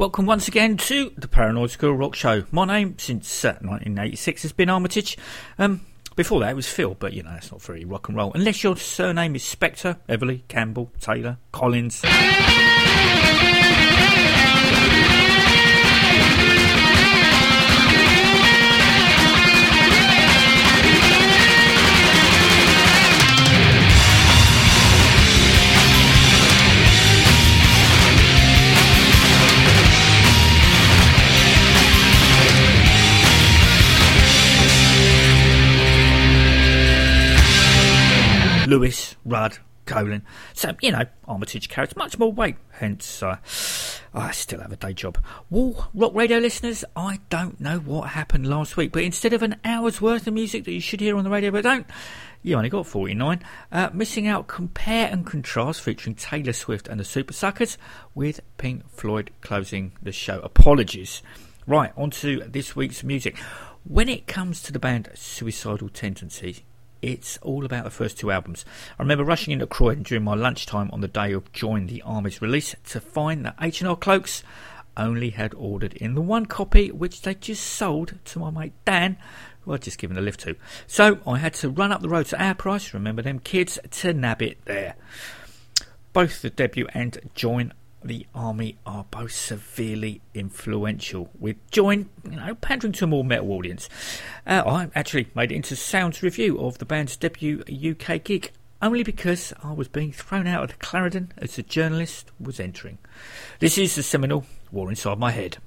Welcome once again to the Paranoid Squirrel Rock Show. My name since uh, 1986 has been Armitage. Um, before that it was Phil, but you know that's not very rock and roll. Unless your surname is Spectre, Everly, Campbell, Taylor, Collins. Lewis, Rudd, Colin. So, you know, Armitage carries much more weight, hence uh, I still have a day job. Well, rock radio listeners, I don't know what happened last week, but instead of an hour's worth of music that you should hear on the radio but don't, you only got 49. Uh, missing out Compare and Contrast featuring Taylor Swift and the Super Suckers with Pink Floyd closing the show. Apologies. Right, on to this week's music. When it comes to the band Suicidal Tendencies, it's all about the first two albums. I remember rushing into Croydon during my lunchtime on the day of Join the Army's release to find that H&R Cloaks only had ordered in the one copy which they just sold to my mate Dan, who I'd just given a lift to. So I had to run up the road to our price, remember them kids, to nab it there. Both the debut and Join the army are both severely influential, with Join, you know, pandering to a more metal audience. Uh, I actually made it into Sound's review of the band's debut UK gig, only because I was being thrown out of the Clarendon as a journalist was entering. This is the seminal War Inside My Head.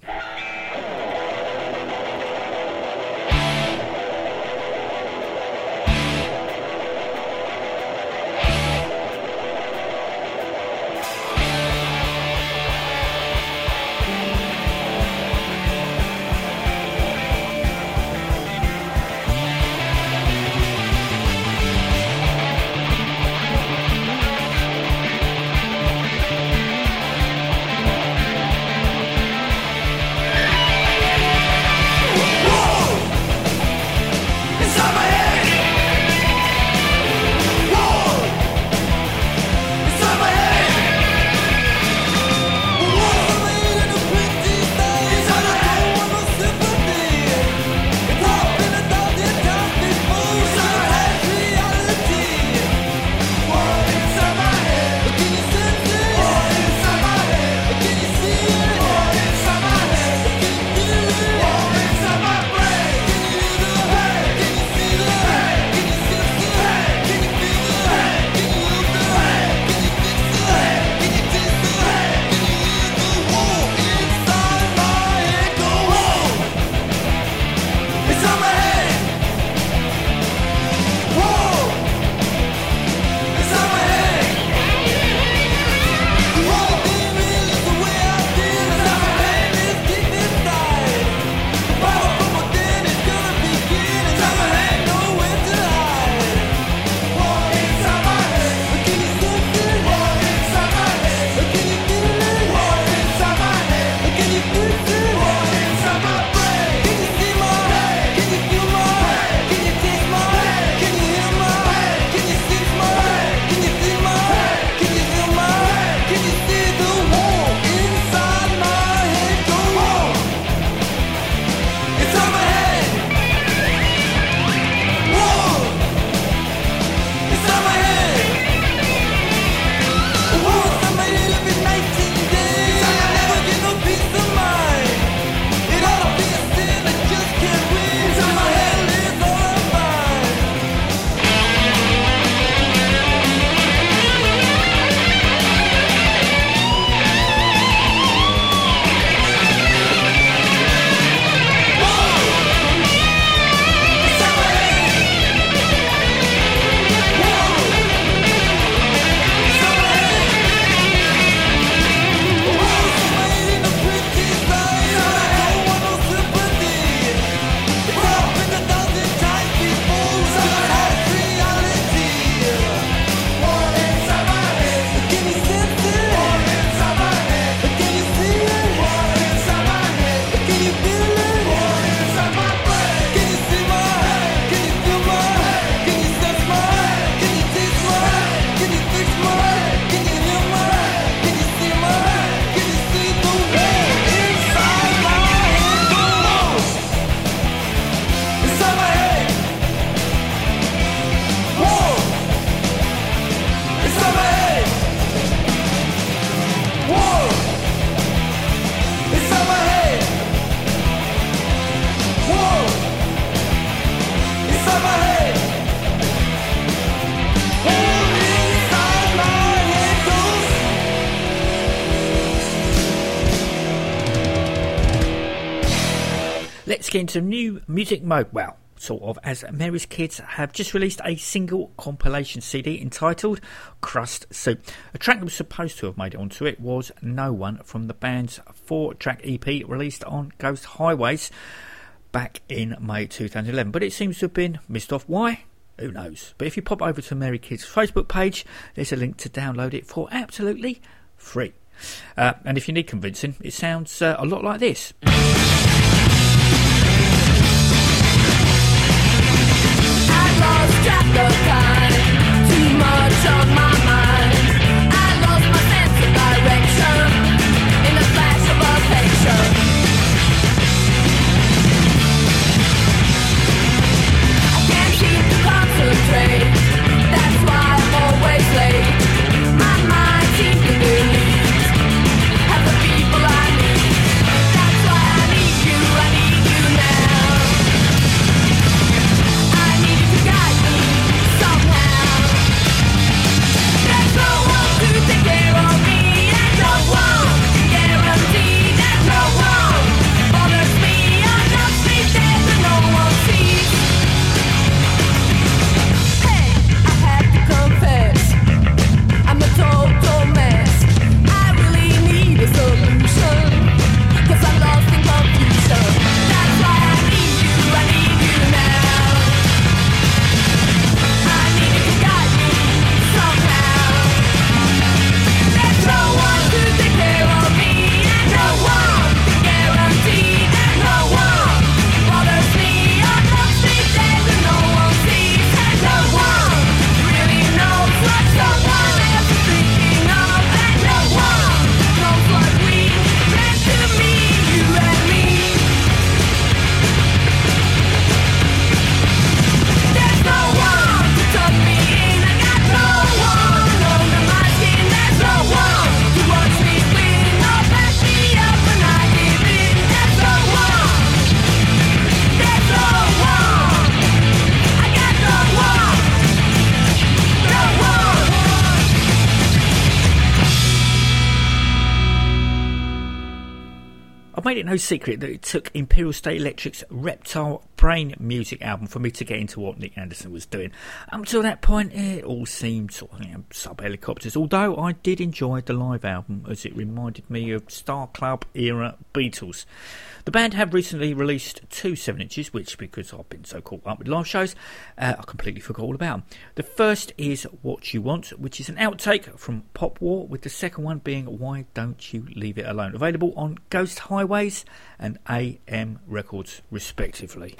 Into new music mode. Well, sort of, as Mary's Kids have just released a single compilation CD entitled Crust Soup. A track that was supposed to have made it onto it was No One from the band's four track EP released on Ghost Highways back in May 2011, but it seems to have been missed off. Why? Who knows? But if you pop over to Mary Kids' Facebook page, there's a link to download it for absolutely free. Uh, and if you need convincing, it sounds uh, a lot like this. Lost track of time. Too much on my no secret that it took Imperial State Electric's Reptile Brain music album for me to get into what Nicke Andersson was doing. Up until that point, it all seemed sort of you know, sub Hellacopters, although I did enjoy the live album as it reminded me of Star Club era Beatles. The band have recently released two 7 inches, which, because I've been so caught up with live shows, uh, I completely forgot all about. The first is What You Want, which is an outtake from Pop War, with the second one being Why Don't You Leave It Alone, available on Ghost Highways and AM Records, respectively.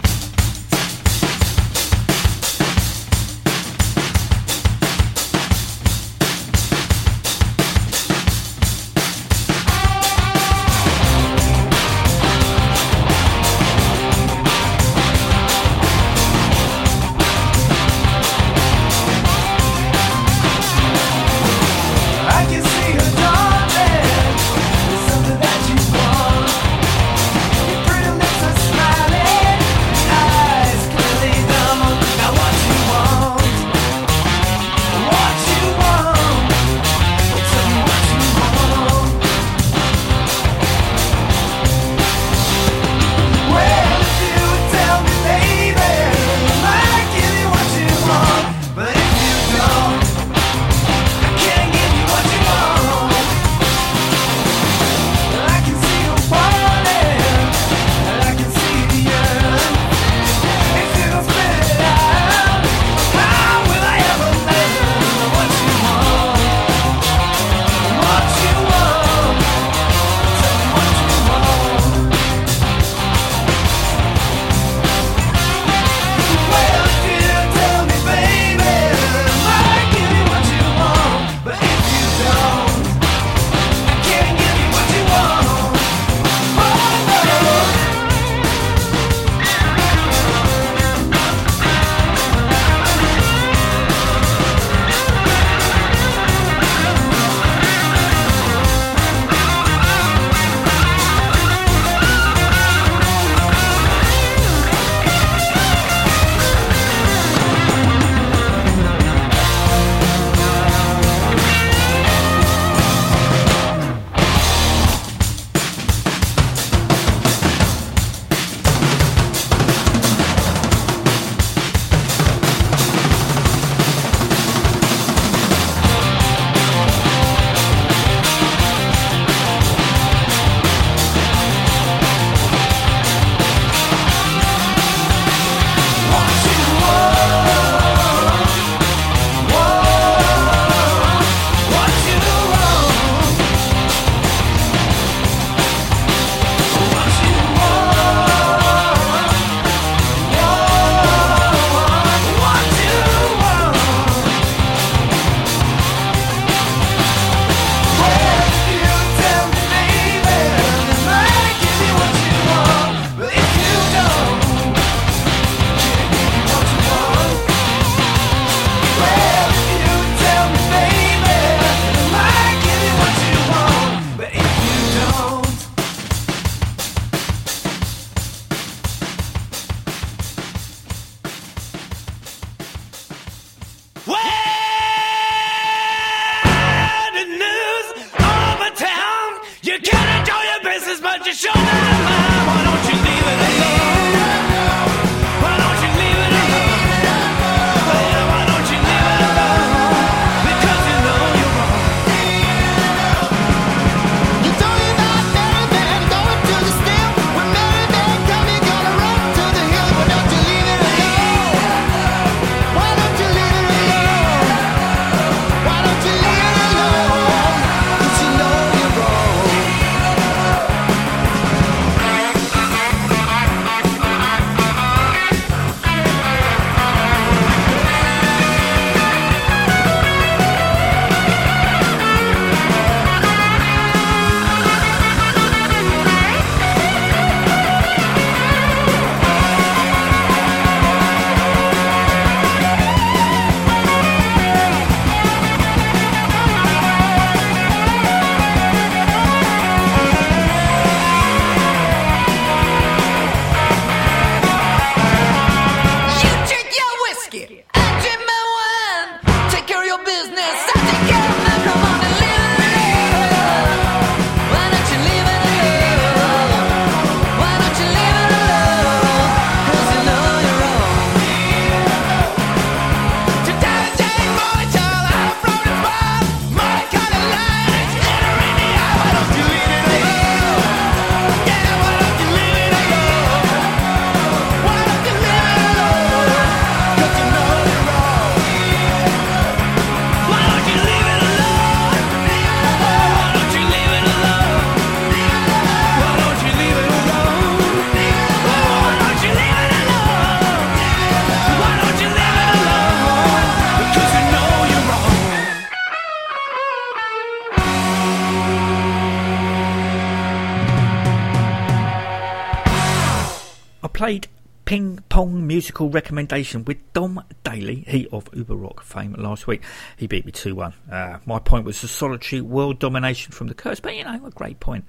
musical recommendation with Dom Daly, he of Uber Rock fame last week. He beat me 2 1. Uh, my point was the solitary world domination from the curse, but you know, a great point.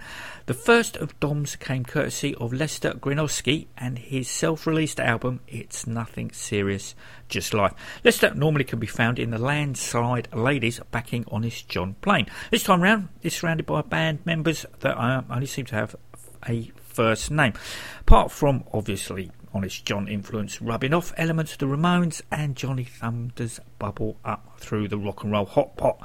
The first of Dom's came courtesy of Lester Greenoski and his self released album, It's Nothing Serious, Just Life. Lester normally can be found in the landslide ladies backing Honest John Plain. This time round, he's surrounded by band members that um, only seem to have a first name. Apart from, obviously, Honest John influence rubbing off, elements of the Ramones and Johnny Thunders bubble up through the rock and roll hot pot.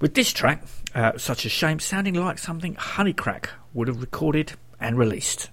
With this track, uh, such a shame, sounding like something Honeycrack would have recorded and released.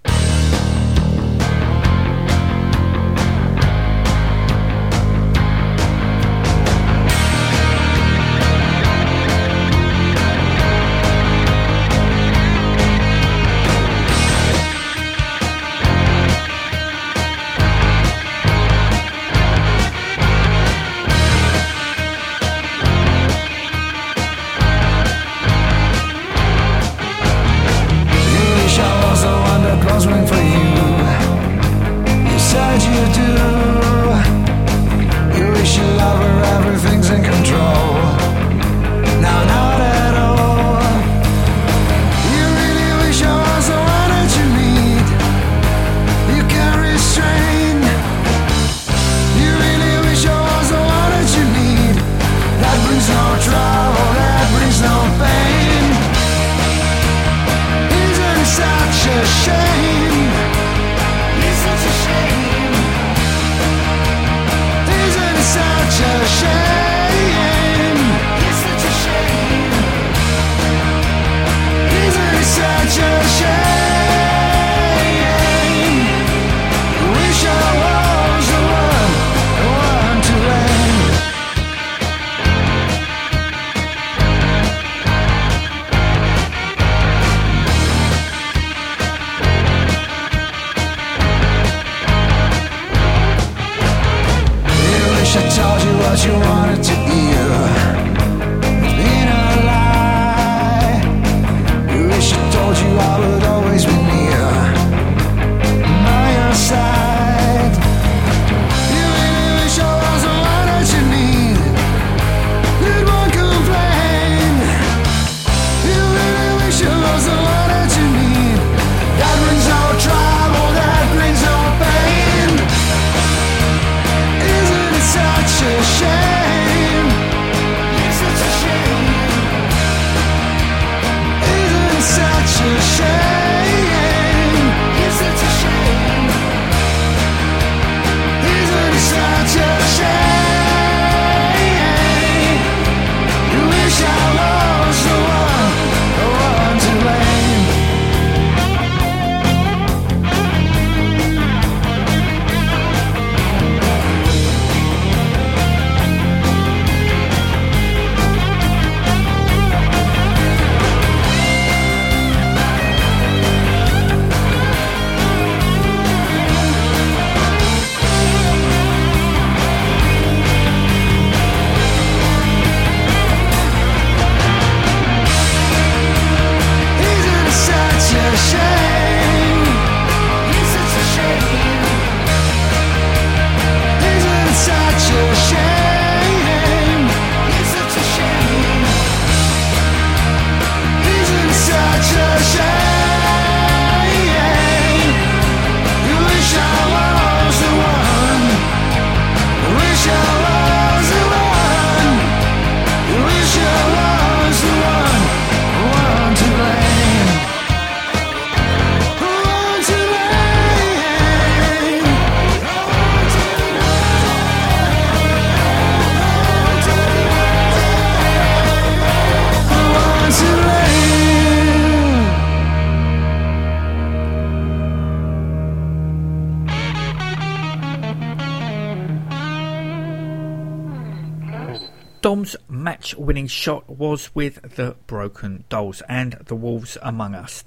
Shot was with the Broken Dolls and The Wolves Among Us.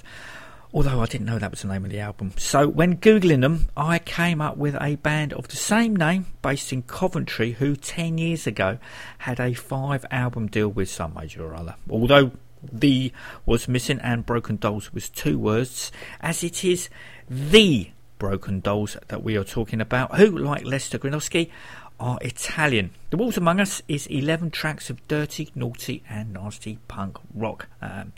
Although I didn't know that was the name of the album. So when Googling them, I came up with a band of the same name based in Coventry who 10 years ago had a five album deal with some major or other. Although the was missing and Broken Dolls was two words, as it is the Broken Dolls that we are talking about, who, like Lester Greenoski, are Italian. The Wolves Among Us is 11 tracks of dirty, naughty, and nasty punk rock um,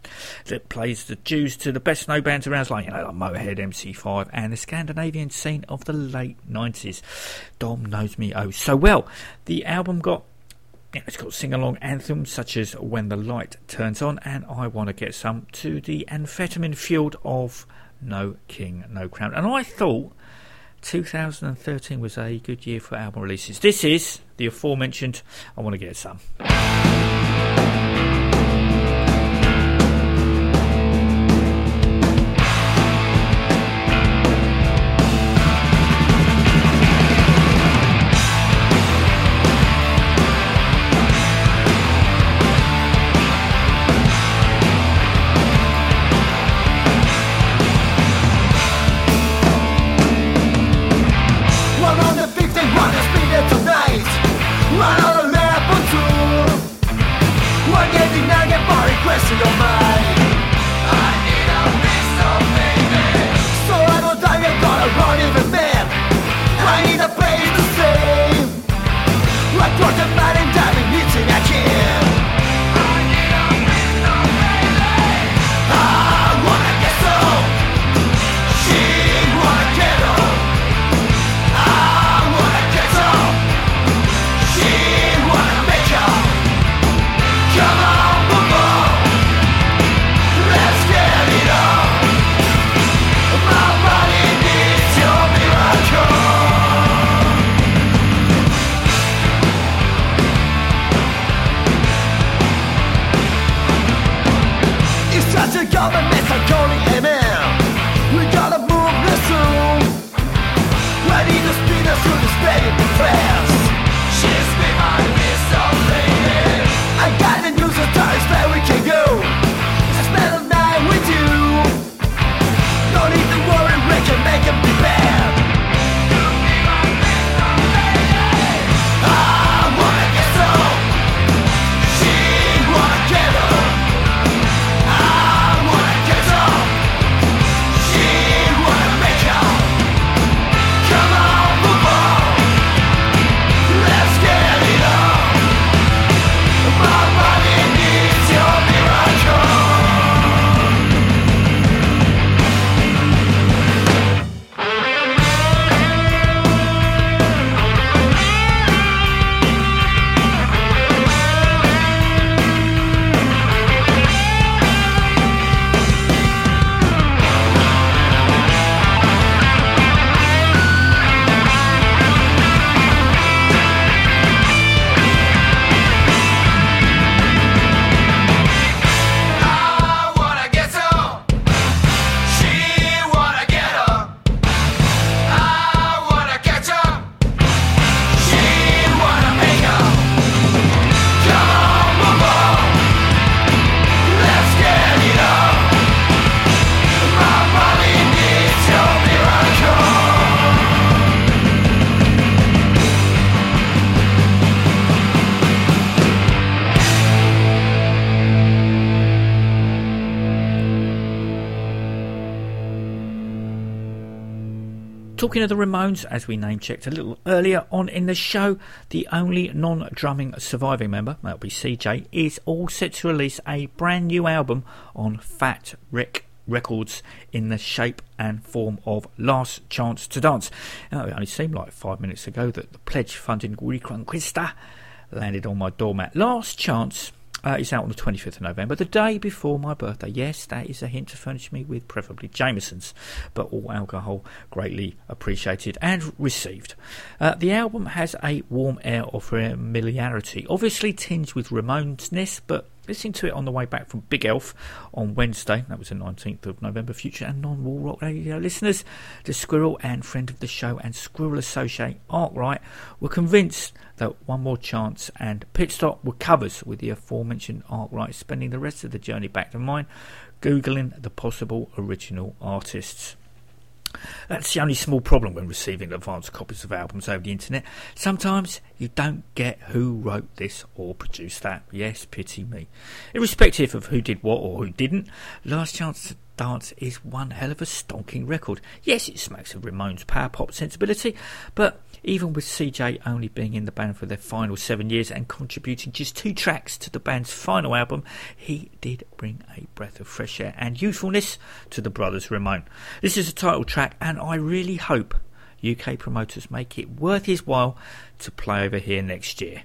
that plays the Jews to the best snow bands around, like, you know, like Motorhead, MC5, and the Scandinavian scene of the late 90s. Dom knows me oh so well. The album got it's got sing along anthems such as When the Light Turns On and I Want to Get Some to the amphetamine fueled of No King, No Crown. And I thought 2013 was a good year for album releases. This is the aforementioned I Want to Get Some. It's governments a government I'm calling amen. We gotta move this soon. Ready to speed us through this very fast. Talking of the Ramones, as we name checked a little earlier on in the show, the only non drumming surviving member, that'll be CJ, is all set to release a brand new album on Fat Wreck Chords in the shape and form of Last Chance to Dance. Now, it only seemed like five minutes ago that the pledge funding Reconquista landed on my doormat. Last Chance uh, is out on the 25th of November, the day before my birthday. Yes, that is a hint to furnish me with preferably Jameson's, but all alcohol greatly appreciated and received. Uh, the album has a warm air of familiarity, obviously tinged with Ramones-ness, but listening to it on the way back from Big Elf on Wednesday, that was the 19th of November, future and non Wall Rock Radio listeners, the Squirrel and friend of the show and Squirrel Associate Arkwright were convinced that One More Chance and Pit Stop were covers, with the aforementioned Arkwright spending the rest of the journey back to mine Googling the possible original artists. That's the only small problem when receiving advanced copies of albums over the internet. Sometimes you don't get who wrote this or produced that. Yes, pity me. Irrespective of who did what or who didn't, Last Chance to Dance is one hell of a stonking record. Yes, it smacks of Ramones power pop sensibility, but even with CJ only being in the band for their final seven years and contributing just two tracks to the band's final album, he did bring a breath of fresh air and youthfulness to the brothers Ramone. This is a title track, and I really hope UK promoters make it worth his while to play over here next year.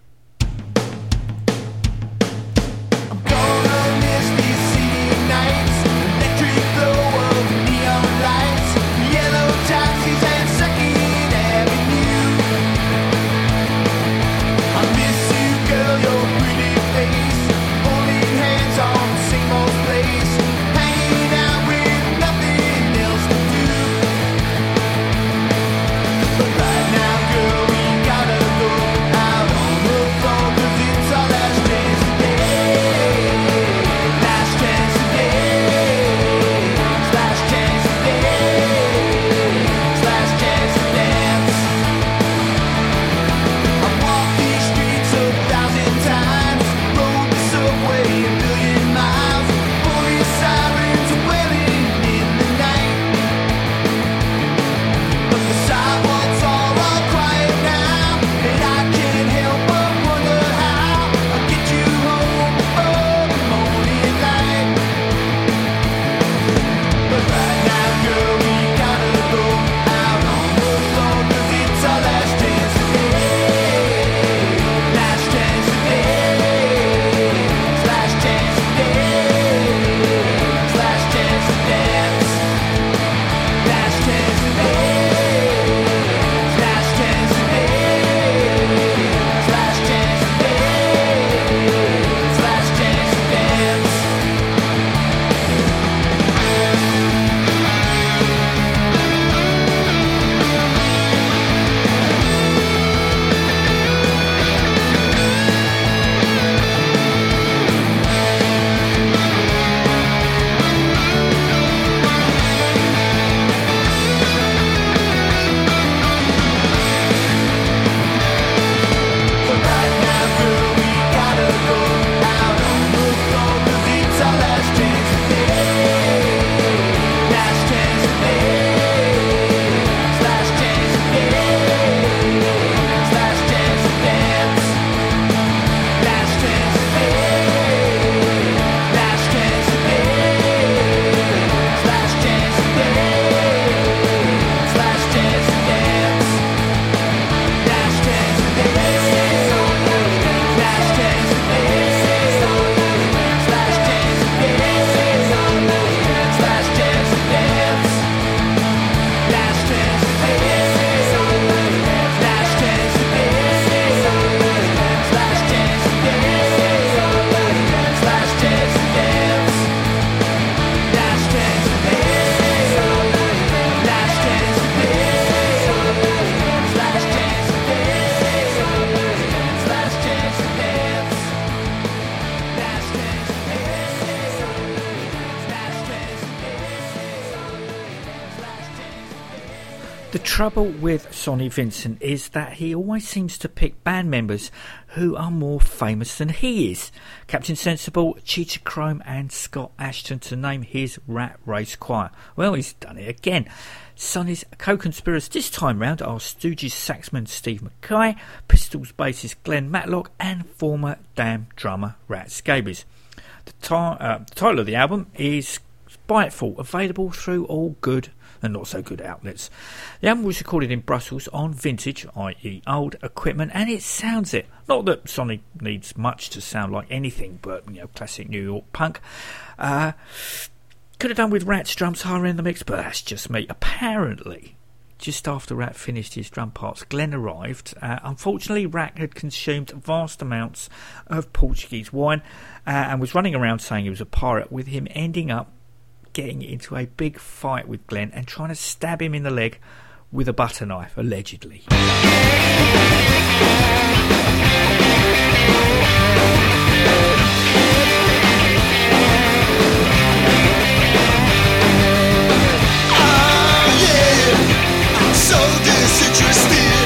Trouble with Sonny Vincent is that he always seems to pick band members who are more famous than he is. Captain Sensible, Cheetah Chrome, and Scott Asheton, to name his Rat Race Choir. Well, he's done it again. Sonny's co-conspirators this time round are Stooges saxman Steve Mackay, Pistols bassist Glenn Matlock, and former Damn drummer Rat Scabies. The, uh, the title of the album is Spiteful, available through all good and not so good outlets. The album was recorded in Brussels on vintage, i.e., old equipment, and it sounds it. Not that Sonny needs much to sound like anything but you know classic New York punk. Uh, could have done with Rat's drums higher in the mix, but that's just me. Apparently, just after Rat finished his drum parts, Glenn arrived. Uh, unfortunately, Rat had consumed vast amounts of Portuguese wine uh, and was running around saying he was a pirate, with him ending up getting into a big fight with Glenn and trying to stab him in the leg with a butter knife, allegedly. So disinterested.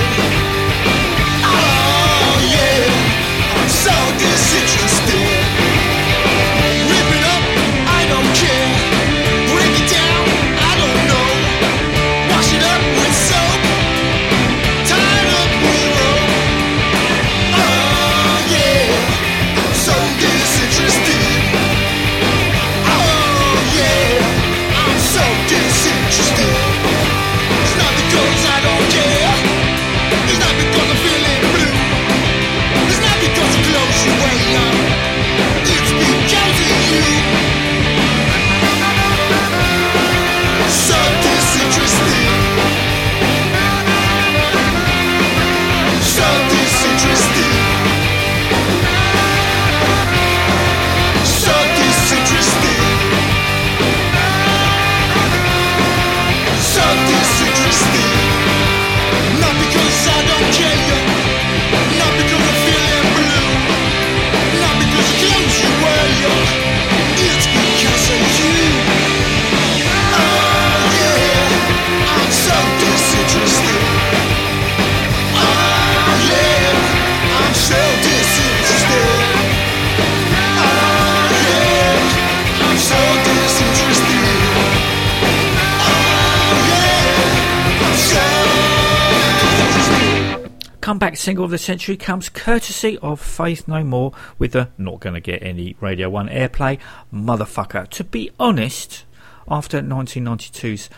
Comeback single of the century comes courtesy of Faith No More with the not going to get any Radio 1 airplay, Motherfucker. To be honest, after 1992's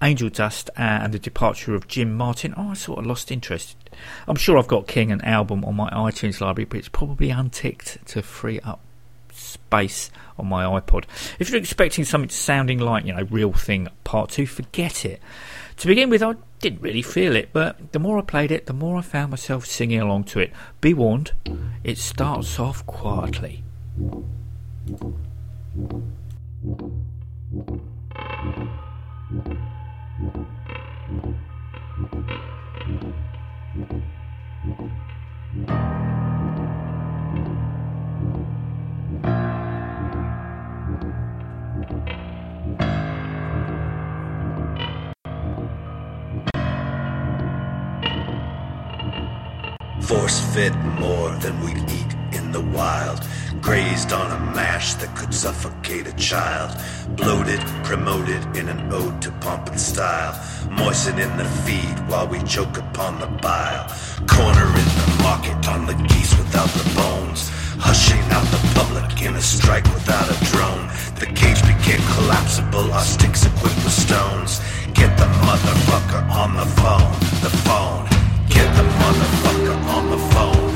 Angel Dust and the departure of Jim Martin, oh, I sort of lost interest. I'm sure I've got King an album on my iTunes library, but it's probably unticked to free up space on my iPod. If you're expecting something sounding like, you know, Real Thing Part 2, forget it. To begin with, I didn't really feel it, but the more I played it, the more I found myself singing along to it. Be warned, it starts off quietly. Force fed more than we'd eat in the wild. Grazed on a mash that could suffocate a child. Bloated, promoted in an ode to pomp and style. Moistening the feed while we choke upon the bile. Cornering the market on the geese without the bones. Hushing out the public in a strike without a drone. The cage became collapsible, our sticks equipped with stones. Get the motherfucker on the phone, the phone. Motherfucker on the phone.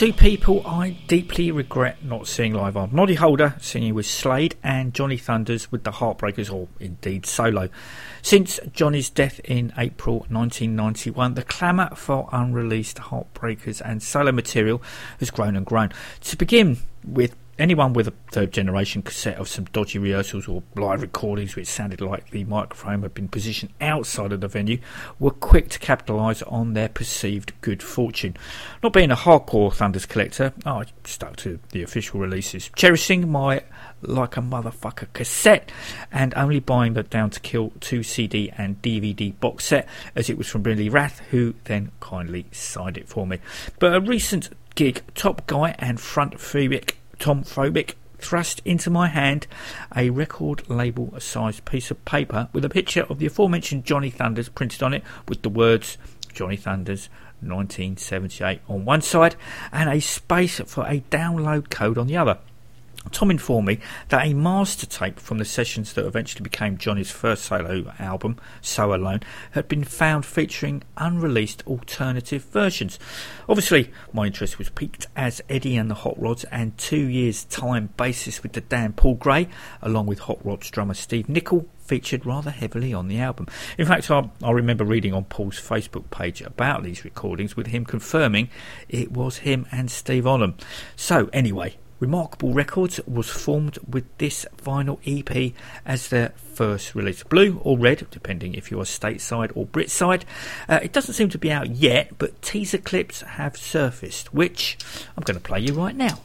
Two people I deeply regret not seeing live are Noddy Holder singing with Slade and Johnny Thunders with the Heartbreakers, or indeed solo. Since Johnny's death in April 1991, the clamour for unreleased Heartbreakers and solo material has grown and grown. To begin with, anyone with a third generation cassette of some dodgy rehearsals or live recordings which sounded like the microphone had been positioned outside of the venue were quick to capitalise on their perceived good fortune. Not being a hardcore Thunders collector, oh, I stuck to the official releases, cherishing my like a motherfucker cassette and only buying the Down to Kill 2 CD and DVD box set as it was from Billy Rath who then kindly signed it for me. But a recent gig, Top Guy and Front Phobic Tom Phobic thrust into my hand a record label sized piece of paper with a picture of the aforementioned Johnny Thunders printed on it with the words Johnny Thunders 1978 on one side and a space for a download code on the other. Tom informed me that a master tape from the sessions that eventually became Johnny's first solo album, So Alone, had been found featuring unreleased alternative versions. Obviously, my interest was piqued as Eddie and the Hot Rods and two years' time bassist with the Damned Paul Gray, along with Hot Rods drummer Steve Nicol, featured rather heavily on the album. In fact, I, I remember reading on Paul's Facebook page about these recordings with him confirming it was him and Steve Onham. So, anyway, Remarkable Records was formed with this vinyl EP as their first release. Blue or red, depending if you're stateside or Britside. Uh, it doesn't seem to be out yet, but teaser clips have surfaced, which I'm going to play you right now.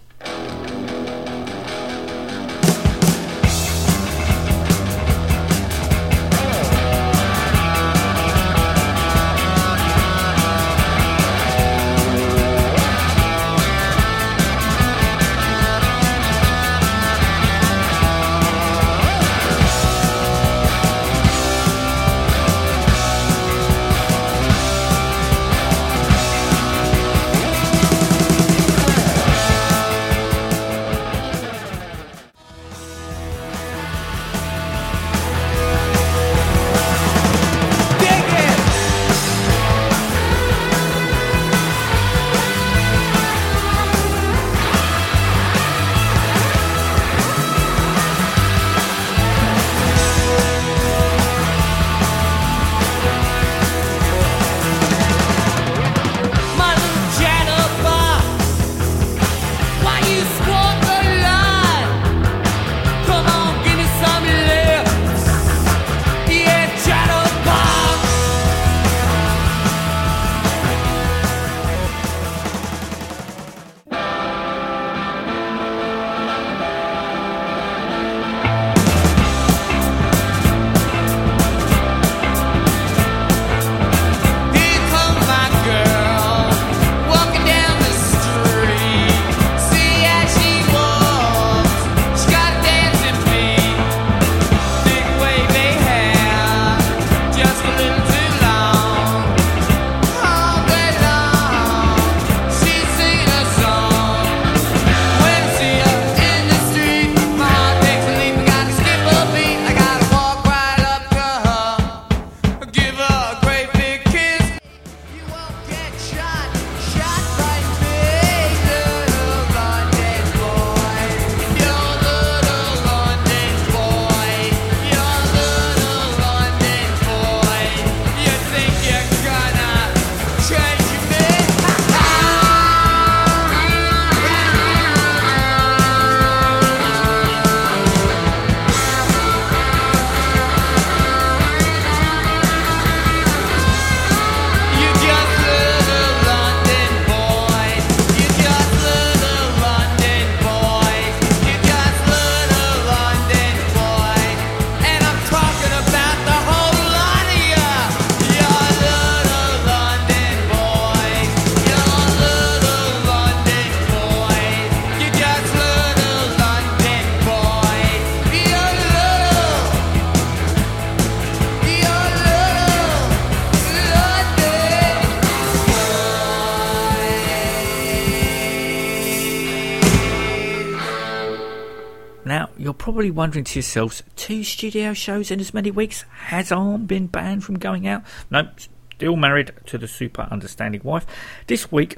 Probably wondering to yourselves, two studio shows in as many weeks? Has Arm been banned from going out? No, still married to the super understanding wife. This week,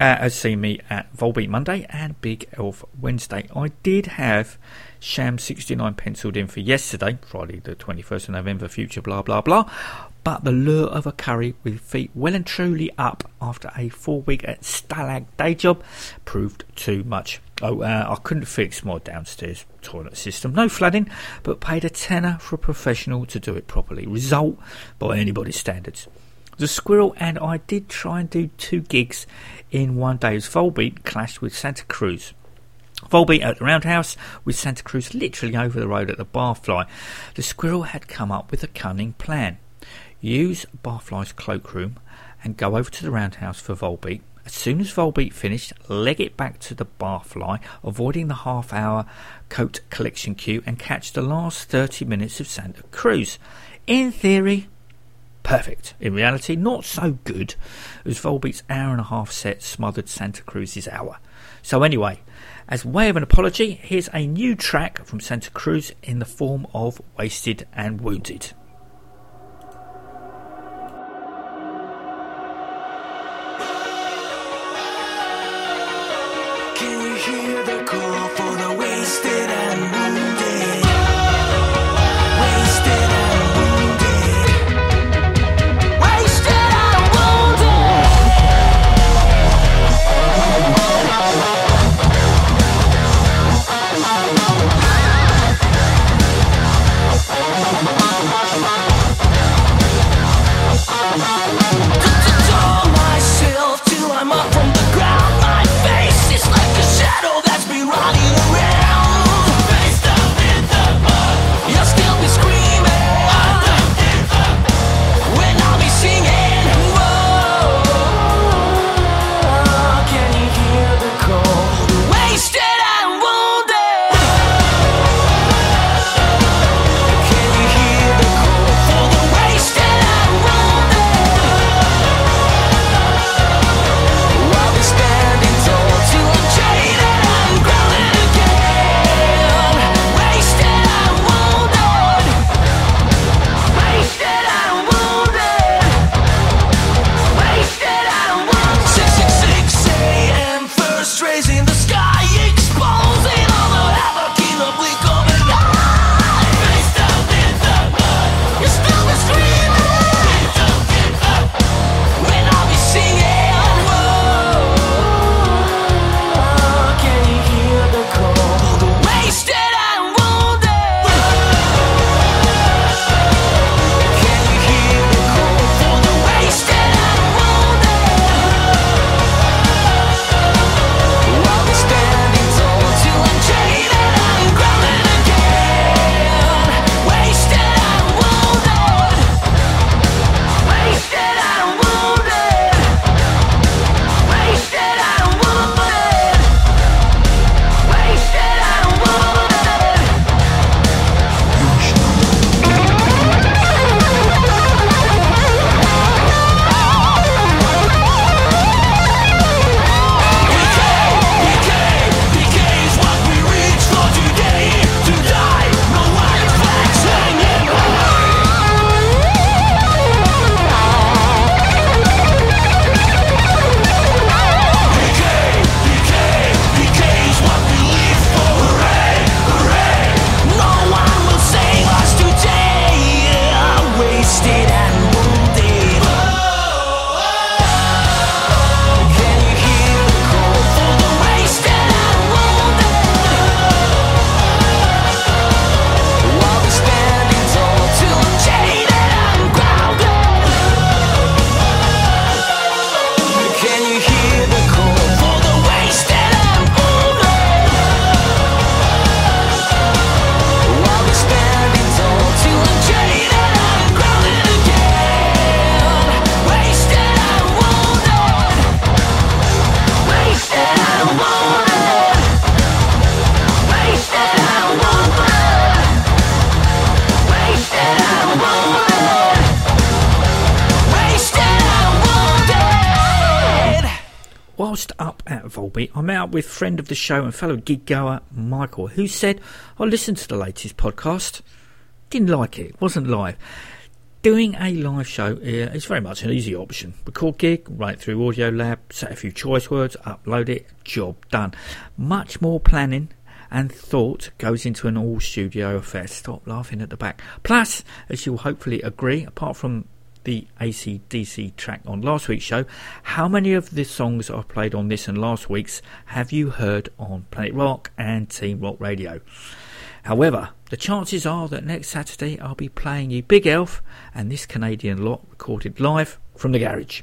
uh, has seen me at Volbeat Monday and Big Elf Wednesday. I did have Sham 69 penciled in for yesterday, Friday the 21st of November, future blah blah blah. But the lure of a curry with feet well and truly up after a four week at Stalag day job proved too much. Oh, uh, I couldn't fix my downstairs toilet system. No flooding, but paid a tenner for a professional to do it properly. Result by anybody's standards. The Squirrel and I did try and do two gigs in one day as Volbeat clashed with Santa Cruz. Volbeat at the Roundhouse with Santa Cruz literally over the road at the Barfly. The Squirrel had come up with a cunning plan. Use Barfly's cloakroom and go over to the Roundhouse for Volbeat. As soon as Volbeat finished, leg it back to the Barfly, avoiding the half hour coat collection queue and catch the last 30 minutes of Santa Cruz. In theory, perfect. In reality, not so good, as Volbeat's hour and a half set smothered Santa Cruz's hour. So, anyway, as way of an apology, here's a new track from Santa Cruz in the form of Wasted and Wounded. Wasted wounded? At I met up with friend of the show and fellow gig goer Michael, who said, I listened to the latest podcast, didn't like it, wasn't live. Doing a live show uh, is very much an easy option. Record gig, write through Audio Lab, set a few choice words, upload it, job done. Much more planning and thought goes into an all studio affair. Stop laughing at the back. Plus, as you'll hopefully agree, apart from the ACDC track on last week's show, how many of the songs I've played on this and last week's have you heard on Planet Rock and Team Rock Radio? However, the chances are that next Saturday I'll be playing you Big Elf and this Canadian lot recorded live from the garage.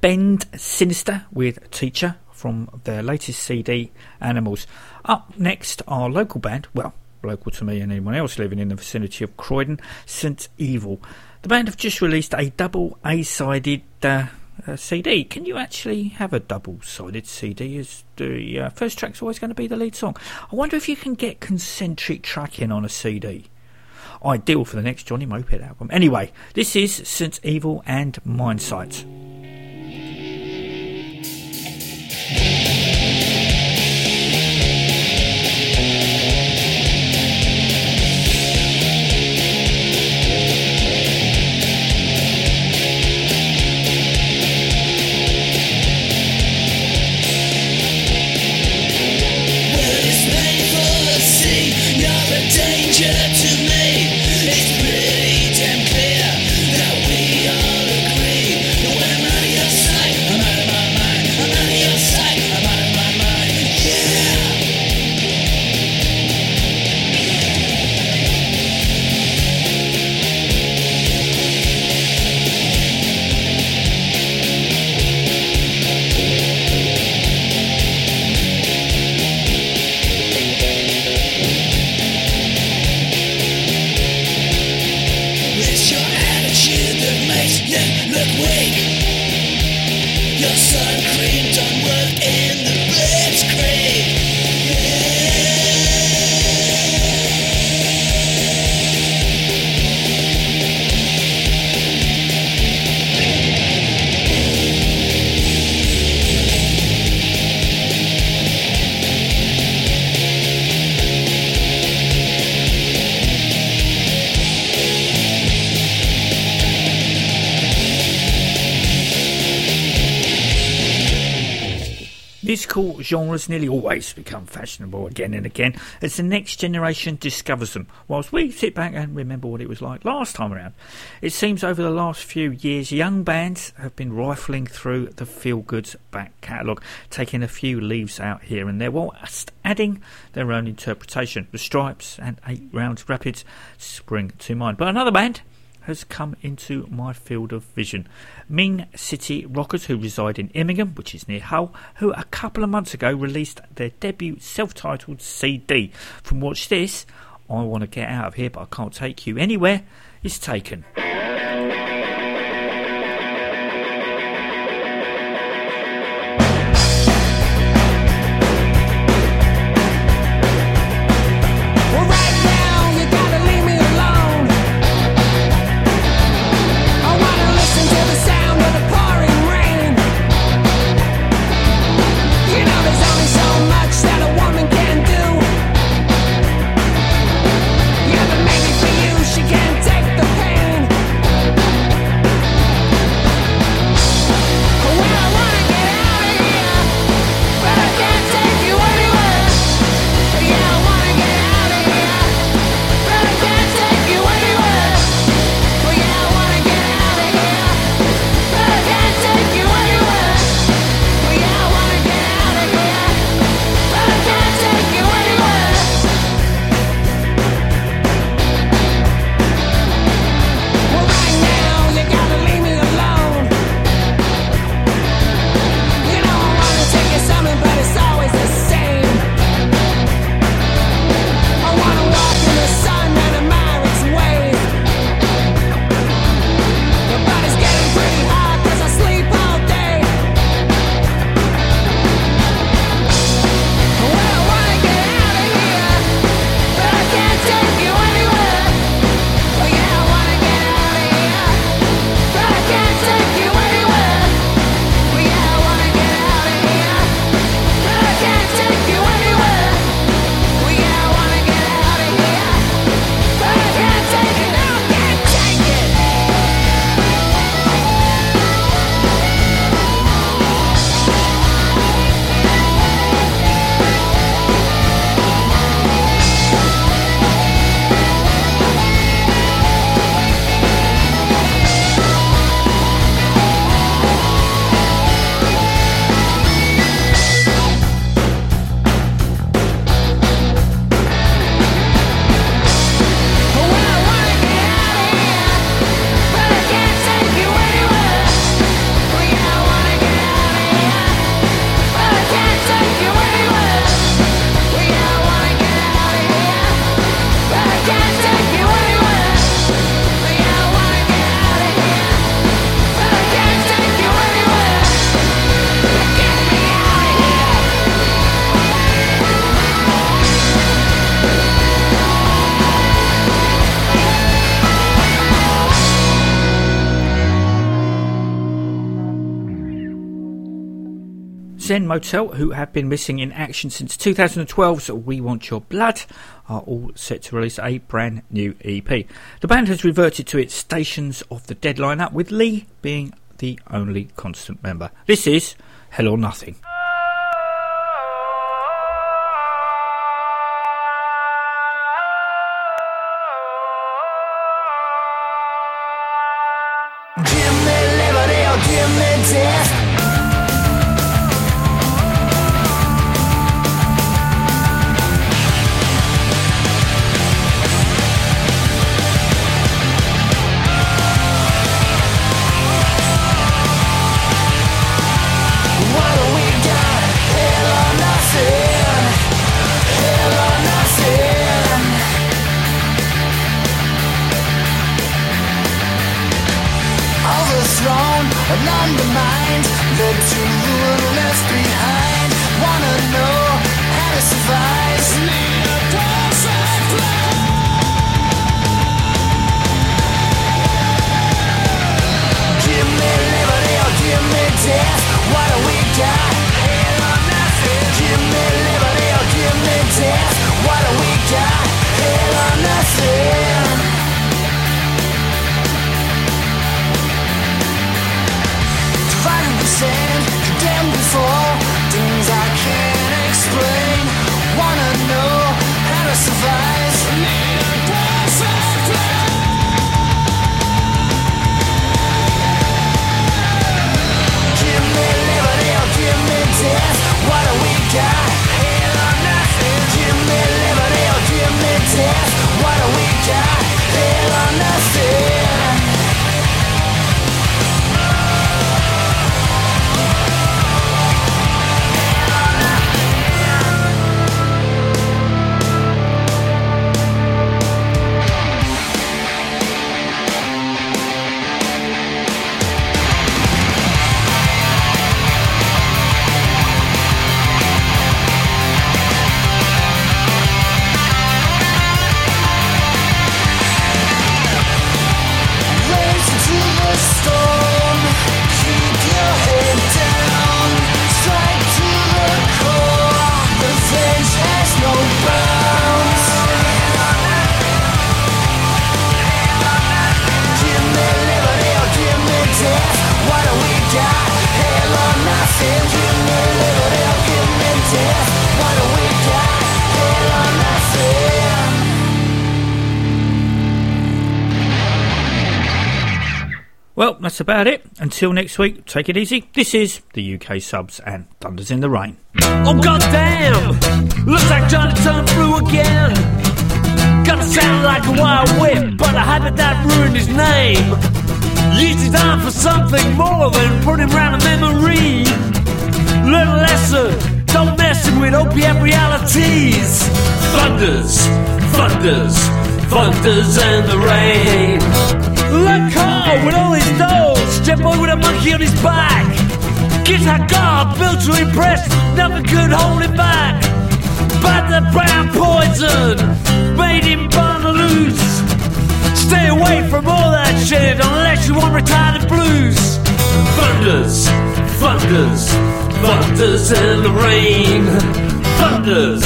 Bend Sinister with Teacher from their latest CD, Animals. Up next, our local band, well, local to me and anyone else living in the vicinity of Croydon, St Evil. The band have just released a double A-sided uh, uh, CD. Can you actually have a double-sided CD? Is the uh, first track's always going to be the lead song? I wonder if you can get concentric tracking on a CD ideal for the next Johnny Moped album. Anyway, this is St. Evil and Mindsight. Genres nearly always become fashionable again and again as the next generation discovers them, whilst we sit back and remember what it was like last time around. It seems over the last few years, young bands have been rifling through the Feelgoods back catalogue, taking a few leaves out here and there, whilst adding their own interpretation. The Strypes and Eight Rounds Rapids spring to mind. But another band has come into my field of vision. Ming City Rockers, who reside in Immingham, which is near Hull, who a couple of months ago released their debut self titled CD. From Watch This, I Want to Get Out of Here, but I Can't Take You Anywhere, is taken. Zen Motel, who have been missing in action since 2012's We Want Your Blood, are all set to release a brand new EP. The band has reverted to its Stations of the Dead lineup, with Lee being the only constant member. This is Hell or Nothing. About it. Until next week, take it easy. This is the UK subs and Thunders in the Rain. Oh goddamn! Looks like Johnny turned through again. Gotta sound like a wild whip, but I had that ruined his name. Used his time for something more than putting round a memory. A lesson, don't messing with opiate realities. Thunders, thunders, thunders and the rain. Like Carl with all his nose, Jet Boy with a monkey on his back. Guitar guard built to impress, nothing could hold him back. But the brown poison made him burn loose. Stay away from all that shit unless you want retired blues. Thunders, thunders, thunders in the rain. Thunders,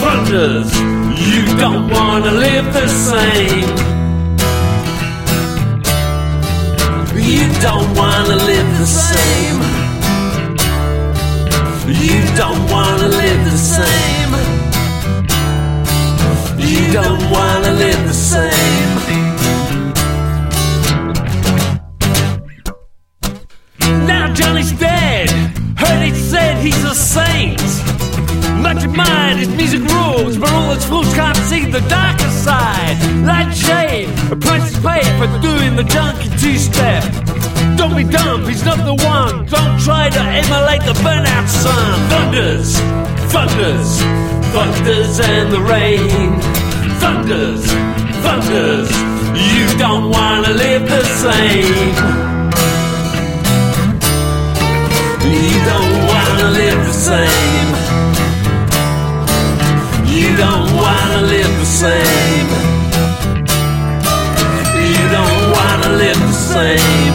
thunders, you don't wanna live the same. Don't wanna live the same. You don't wanna live the same. You don't wanna live the same. Now Johnny's dead. Heard it said he's a saint. Much admired his music rules, but all its fools can't see the darker side. Like shade, a price is paid for doing the junkie two-step. Don't be dumb, he's not the one. Don't try to emulate the burnout sun. Thunders, thunders, thunders and the rain. Thunders, thunders, you don't wanna live the same. You don't wanna live the same. You don't wanna live the same. You don't wanna live the same.